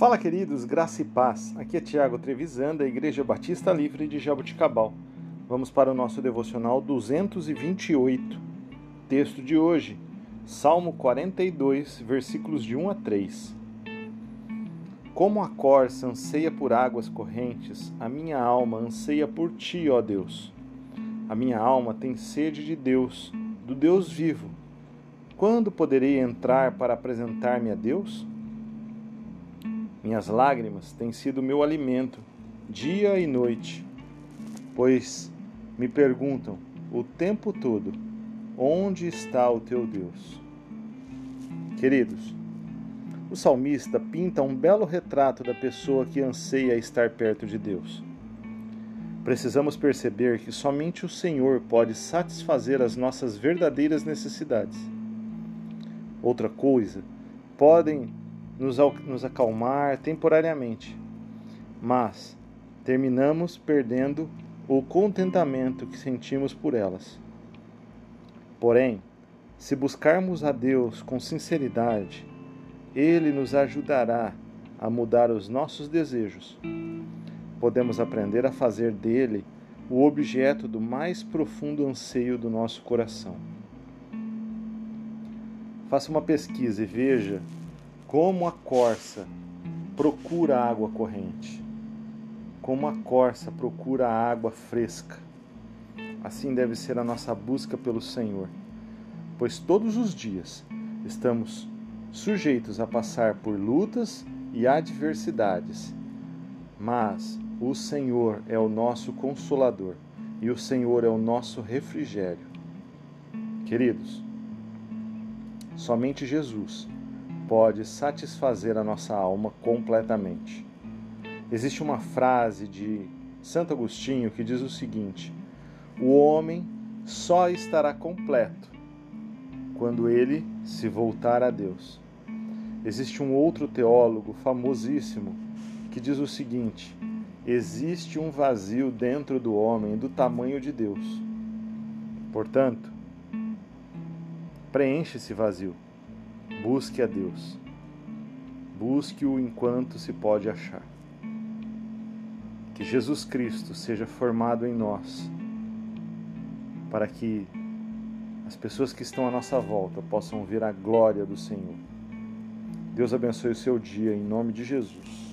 Fala, queridos, graça e paz. Aqui é Tiago Trevisan, da Igreja Batista Livre de Jaboticabal. Vamos para o nosso devocional 228. Texto de hoje, Salmo 42, versículos de 1 a 3. Como a corça anseia por águas correntes, a minha alma anseia por ti, ó Deus. A minha alma tem sede de Deus, do Deus vivo. Quando poderei entrar para apresentar-me a Deus? Minhas lágrimas têm sido meu alimento, dia e noite, pois me perguntam o tempo todo: onde está o teu Deus? Queridos, o salmista pinta um belo retrato da pessoa que anseia estar perto de Deus. Precisamos perceber que somente o Senhor pode satisfazer as nossas verdadeiras necessidades. Outra coisa, podem nos, nos acalmar temporariamente, mas terminamos perdendo o contentamento que sentimos por elas. Porém, se buscarmos a Deus com sinceridade, Ele nos ajudará a mudar os nossos desejos. Podemos aprender a fazer dele o objeto do mais profundo anseio do nosso coração. Faça uma pesquisa e veja como a corça procura água corrente, como a corça procura água fresca. Assim deve ser a nossa busca pelo Senhor, pois todos os dias estamos sujeitos a passar por lutas e adversidades. Mas o Senhor é o nosso consolador e o Senhor é o nosso refrigério. Queridos, somente Jesus pode satisfazer a nossa alma completamente. Existe uma frase de Santo Agostinho que diz o seguinte: O homem só estará completo quando ele se voltar a Deus. Existe um outro teólogo famosíssimo que diz o seguinte: existe um vazio dentro do homem do tamanho de Deus. Portanto, preenche esse vazio. Busque a Deus. Busque-o enquanto se pode achar. Que Jesus Cristo seja formado em nós, para que as pessoas que estão à nossa volta possam ver a glória do Senhor. Deus abençoe o seu dia em nome de Jesus.